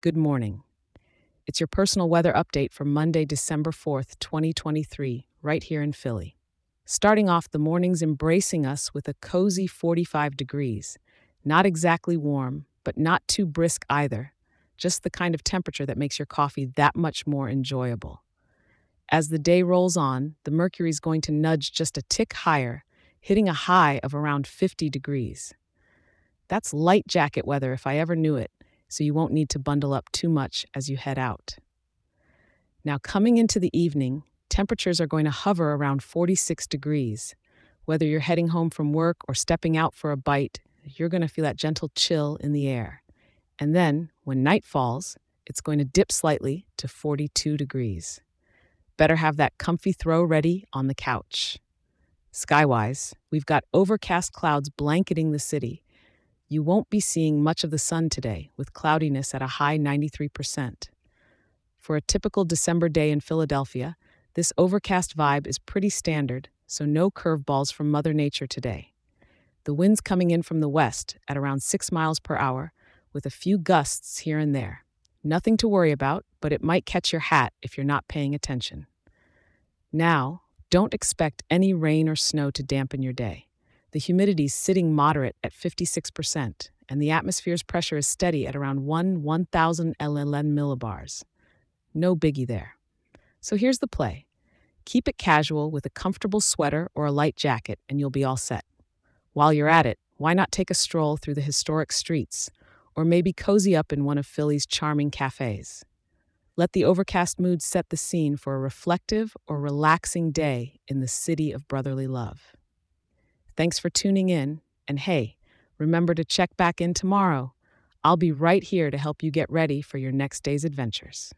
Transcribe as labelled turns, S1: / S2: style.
S1: Good morning. It's your personal weather update for Monday, December 4th, 2023, right here in Philly. Starting off, the morning's embracing us with a cozy 45 degrees. Not exactly warm, but not too brisk either. Just the kind of temperature that makes your coffee that much more enjoyable. As the day rolls on, the mercury's going to nudge just a tick higher, hitting a high of around 50 degrees. That's light jacket weather if I ever knew it, so you won't need to bundle up too much as you head out. Now, coming into the evening, temperatures are going to hover around 46 degrees. Whether you're heading home from work or stepping out for a bite, you're going to feel that gentle chill in the air. And then, when night falls, it's going to dip slightly to 42 degrees. Better have that comfy throw ready on the couch. Skywise, we've got overcast clouds blanketing the city. You won't be seeing much of the sun today, with cloudiness at a high 93%. For a typical December day in Philadelphia, this overcast vibe is pretty standard, so no curveballs from Mother Nature today. The wind's coming in from the west at around 6 miles per hour, with a few gusts here and there. Nothing to worry about, but it might catch your hat if you're not paying attention. Now, don't expect any rain or snow to dampen your day. The humidity's sitting moderate at 56%, and the atmosphere's pressure is steady at around 1 1000 LLN millibars. No biggie there. So here's the play keep it casual with a comfortable sweater or a light jacket, and you'll be all set. While you're at it, why not take a stroll through the historic streets, or maybe cozy up in one of Philly's charming cafes? Let the overcast mood set the scene for a reflective or relaxing day in the city of brotherly love. Thanks for tuning in, and hey, remember to check back in tomorrow. I'll be right here to help you get ready for your next day's adventures.